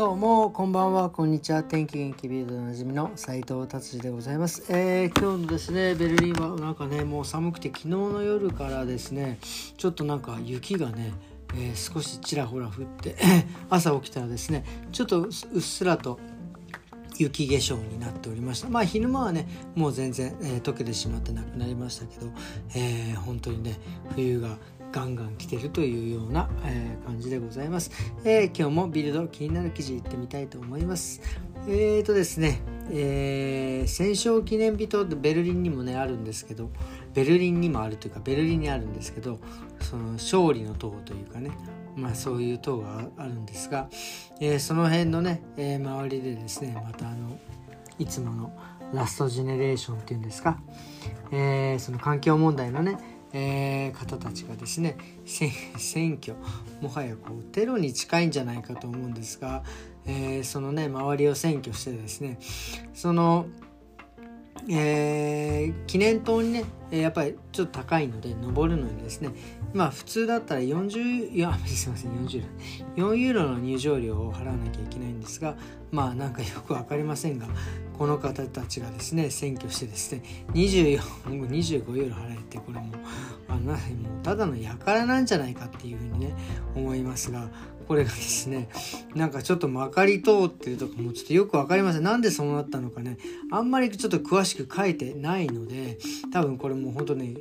どうもこんばんは。こんにちは。天気元気ビールドおなじみの斉藤達治でございます、えー、今日のですねベルリンはなんかねもう寒くて昨日の夜からですねちょっとなんか雪がねえー、少しちらほら降って 朝起きたらですねちょっとうっすらと雪化粧になっておりました。まあ昼間はねもう全然、えー、溶けてしまってなくなりましたけど、えー、本当にね冬がガンガン来てるというような、えー、感じでございます、えー、今日もビルド気になる記事いってみたいと思います。えーとですね、えー、戦勝記念日とベルリンにもねあるんですけどベルリンにもあるというかベルリンにあるんですけどその勝利の塔というかねまあそういう塔があるんですが、えー、その辺のね、えー、周りでですねまたあのいつものラストジェネレーションっていうんですか、えー、その環境問題のねえー、方たちがですね選挙もはやこうテロに近いんじゃないかと思うんですが、えー、そのね周りを占拠してですねその、えー、記念塔にねやっぱりちょっと高いので登るのにですねまあ普通だったら40いや すいません40 4ユーロの入場料を払わなきゃいけないんですがまあなんかよく分かりませんがこの方たちがですね選挙してですね24 25ユーロ払えてこれもあなもうただの輩なんじゃないかっていうふうにね思いますがこれがですねなんかちょっとまかり通ってるとかもちょっとよく分かりません。なんでそうなったのかね。あんまりちょっと詳しく書いてないので多分これもう本当ね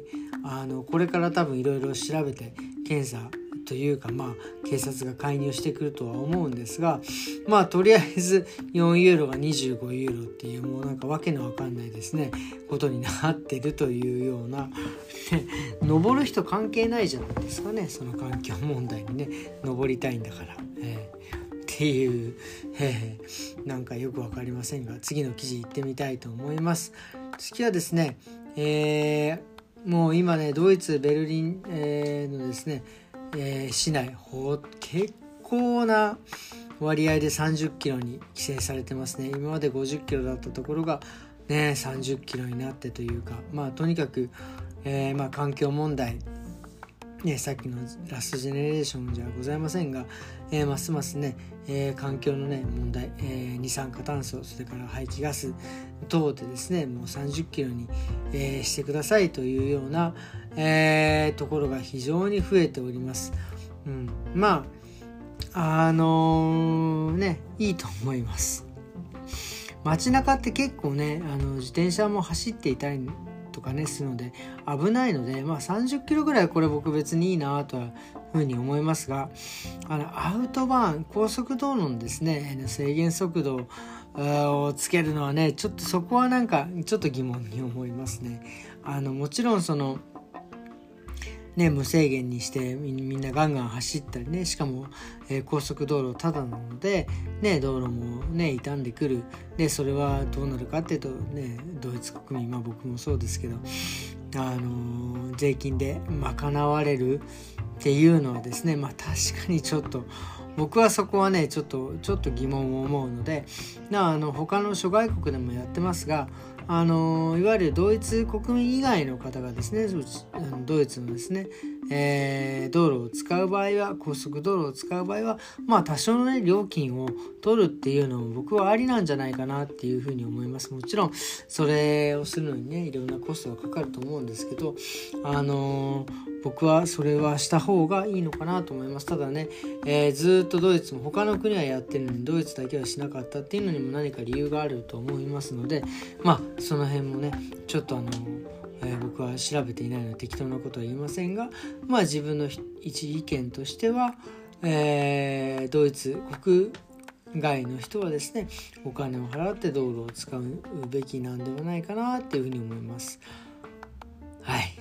あのこれから多分いろいろ調べて検査というかまあ警察が介入してくるとは思うんですがまあとりあえず4ユーロが25ユーロっていうもうなんかわけのわかんないですねことになってるというような、登る人関係ないじゃないですかねその環境問題にね登りたいんだから。えーっていう、えー、なんかよく分かりませんが次の記事行ってみたいと思います。次はですね、えー、もう今ねドイツベルリン、のですねえー、市内ほ結構な割合で30キロに規制されてますね。今まで50キロだったところがね30キロになってというかまあとにかく、えー、まあ、環境問題ね、さっきのラストジェネレーションじゃございませんが、えー、ますますね、えー、環境のね問題、えー、二酸化炭素それから排気ガス等でですねもう30キロに、えしてくださいというような、えところが非常に増えております。うん、まああのねいいと思います。街中って結構ねあの自転車も走っていたりとかねするので危ないので、まあ、30キロぐらいこれ僕別にいいなとはふうに思いますがあのアウトバーン高速道路のですね制限速度をつけるのはねちょっとそこはなんかちょっと疑問に思いますね。あのもちろんそのね、無制限にしてみんなガンガン走ったりねしかも、えー、高速道路ただなので、ね、道路もね傷んでくる。でそれはどうなるかっていうとねドイツ国民まあ僕もそうですけど、あのー、税金で賄われるっていうのはですねまあ確かにちょっと僕はそこはねちょっとちょっと疑問を思うのであの他の諸外国でもやってますがあのいわゆるドイツ国民以外の方がですねドイツのですね、えー、道路を使う場合は高速道路を使う場合はまあ多少のね料金を取るっていうのも僕はありなんじゃないかなっていうふうに思います。もちろんそれをするのにねいろんなコストがかかると思うんですけどあのー僕はそれはした方がいいのかなと思います。ただね、えー、ずっとドイツも他の国はやってるのにドイツだけはしなかったっていうのにも何か理由があると思いますのでまあその辺もねちょっとあの、えー、僕は調べていないので適当なことは言いませんがまあ自分の一意見としては、えー、ドイツ国外の人はですねお金を払って道路を使うべきなんではないかなっていうふうに思います。はい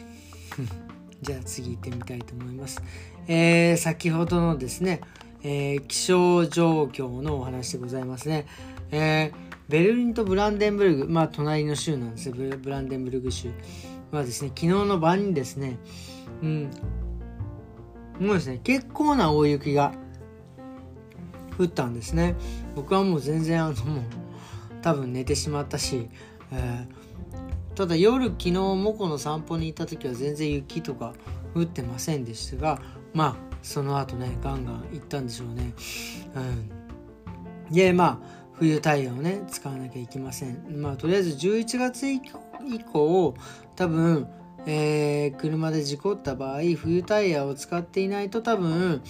じゃあ次行ってみたいと思います。えー、先ほどのですね、えー、気象状況のお話でございますね。えー、ベルリンとブランデンブルグ、まあ隣の州なんですブブランデンブルグ州はですね、昨日の晩にですね、うん、もうですね、結構な大雪が降ったんですね。僕はもう全然あのもう 多分寝てしまったし、えーただ夜昨日モコの散歩に行った時は全然雪とか降ってませんでしたがまあその後ねガンガン行ったんでしょうね。うんでまあ冬タイヤをね使わなきゃいけません。まあとりあえず11月以降多分えー、車で事故った場合冬タイヤを使っていないと多分、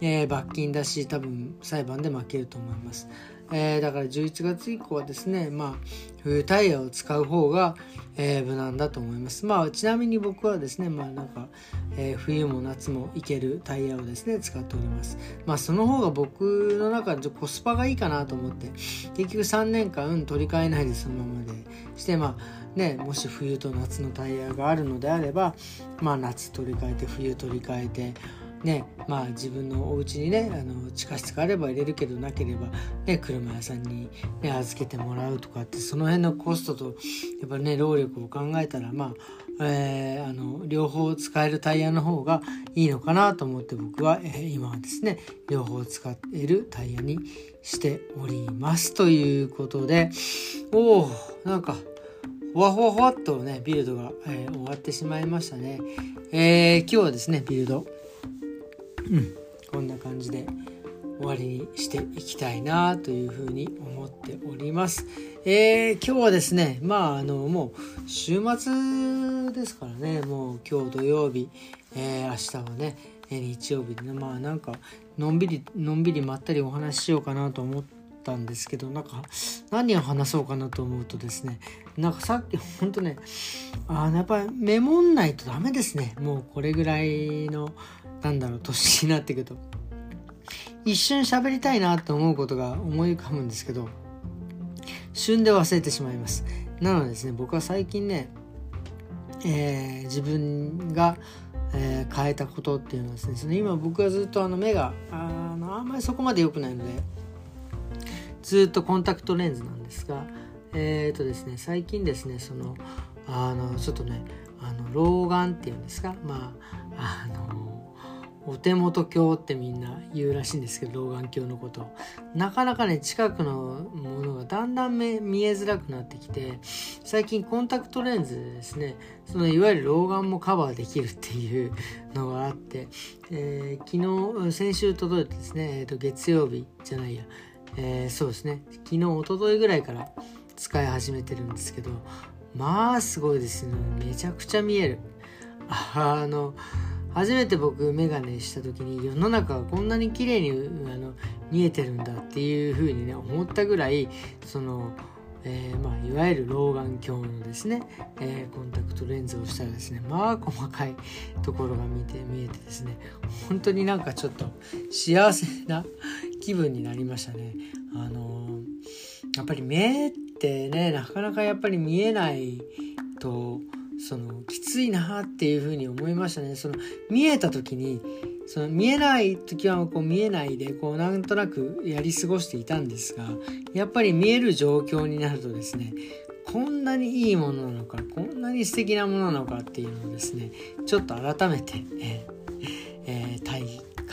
えー、罰金だし多分裁判で負けると思います、えー、だから11月以降はですねまあ冬タイヤを使う方が、えー、無難だと思います。まあちなみに僕はですねまあなんか、えー、冬も夏もいけるタイヤをですね使っております。まあその方が僕の中でコスパがいいかなと思って結局3年間取り替えないでそのままでしてまあね、もし冬と夏のタイヤがあるのであれば、まあ、夏取り替えて冬取り替えて、ねまあ、自分のお家にねあの地下室があれば入れるけどなければ、ね、車屋さんに、ね、預けてもらうとかってその辺のコストとやっぱね労力を考えたらまあえー、あの両方使えるタイヤの方がいいのかなと思って僕は、えー、今はですね両方使えるタイヤにしておりますということでおおなんかほわほわほわっとね、ビルドが、えー、終わってしまいましたね。えー、今日はですね、ビルド、うん、こんな感じで終わりにしていきたいなというふうに思っております。えー、今日はですね、まあ、あの、もう週末ですからね、もう今日土曜日、えー、明日はね、日曜日でね、まあなんか、のんびり、のんびりまったりお話ししようかなと思って、ったんですけどなんか何を話そうかなと思うとですねなんかさっきほんとねあやっぱりメモんないとダメですね。もうこれぐらいのなんだろう年になってくると。一瞬喋りたいなと思うことが思い浮かぶんですけど旬で忘れてしまいます。なのでですね僕は最近ね、えー、自分がえー、変えたことっていうのはですねその今僕はずっとあの目があのあんまりそこまで良くないのでずっとコンタクトレンズなんですがえっ、ー、とですね最近ですねそのあのちょっとねあの老眼っていうんですか？まああのお手元鏡ってみんな言うらしいんですけど老眼鏡のこと。なかなかね近くのものがだんだん見えづらくなってきて最近コンタクトレンズでですねそのいわゆる老眼もカバーできるっていうのがあって、えー、昨日先週届いてですね、えー、と月曜日じゃないや。えー、そうですね。昨日一昨日ぐらいから使い始めてるんですけどまあすごいですね。めちゃくちゃ見える。あの初めて僕メガネした時に世の中がこんなに綺麗にあの見えてるんだっていう風にね思ったぐらいそのえー、まあ、いわゆる老眼鏡のですね、えー、コンタクトレンズをしたらですねまあ細かいところが見て見えてですね本当になんかちょっと幸せな気分になりましたね。あの、やっぱり目ってねなかなかやっぱり見えないとそのきついなっていうふうに思いましたね。その見えた時にその見えない時はこう見えないでこうなんとなくやり過ごしていたんですがやっぱり見える状況になるとですねこんなにいいものなのかこんなに素敵なものなのかっていうのをですねちょっと改めて、ええー、体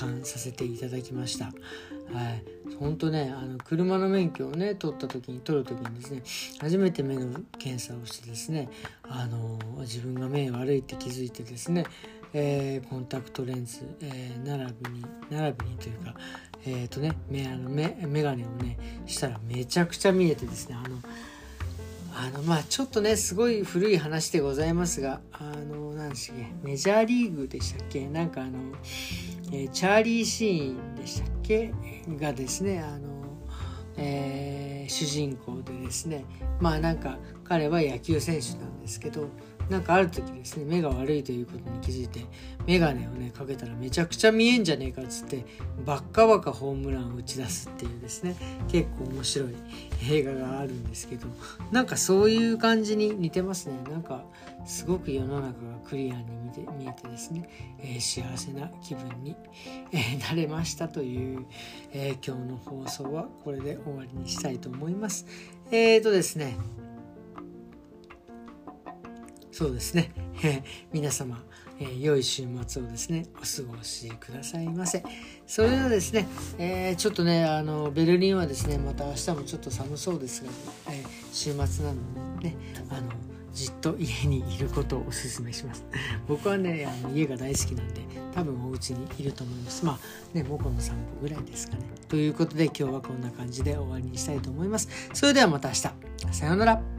感させていただきました。はい、本当ねあの車の免許をね取った時に取る時にですね初めて目の検査をしてですねあの自分が目悪いって気づいてですねえー、コンタクトレンズ、えー、並びに並びにというかえっ、ー、とねメあのメメガネをねしたらめちゃくちゃ見えてですねあのあのまあちょっとねすごい古い話でございますがあの何でしたっけメジャーリーグでしたっけなんかあの、え、チャーリー・シーンでしたっけ？がですねあの、えー、主人公でですね。まあなんか彼は野球選手なんですけどなんかある時ですね目が悪いということに気づいて眼鏡をねかけたらめちゃくちゃ見えんじゃねえかっつってバッカバカホームランを打ち出すっていうですね結構面白い映画があるんですけどなんかそういう感じに似てますね。なんかすごく世の中がクリアに見て見えてですね、えー、幸せな気分に、えー、なれましたという、えー、今日の放送はこれで終わりにしたいと思います。えーとですねそうですね、え 皆様、えー、良い週末をですねお過ごしくださいませ。それではですね、えー、ちょっとねあのベルリンはですねまた明日もちょっと寒そうですが、えー、週末なのでねあのじっと家にいることをお勧めします。僕はねあの家が大好きなんで多分お家にいると思います。まあねモコの散歩ぐらいですかね。ということで今日はこんな感じで終わりにしたいと思います。それではまた明日。さようなら。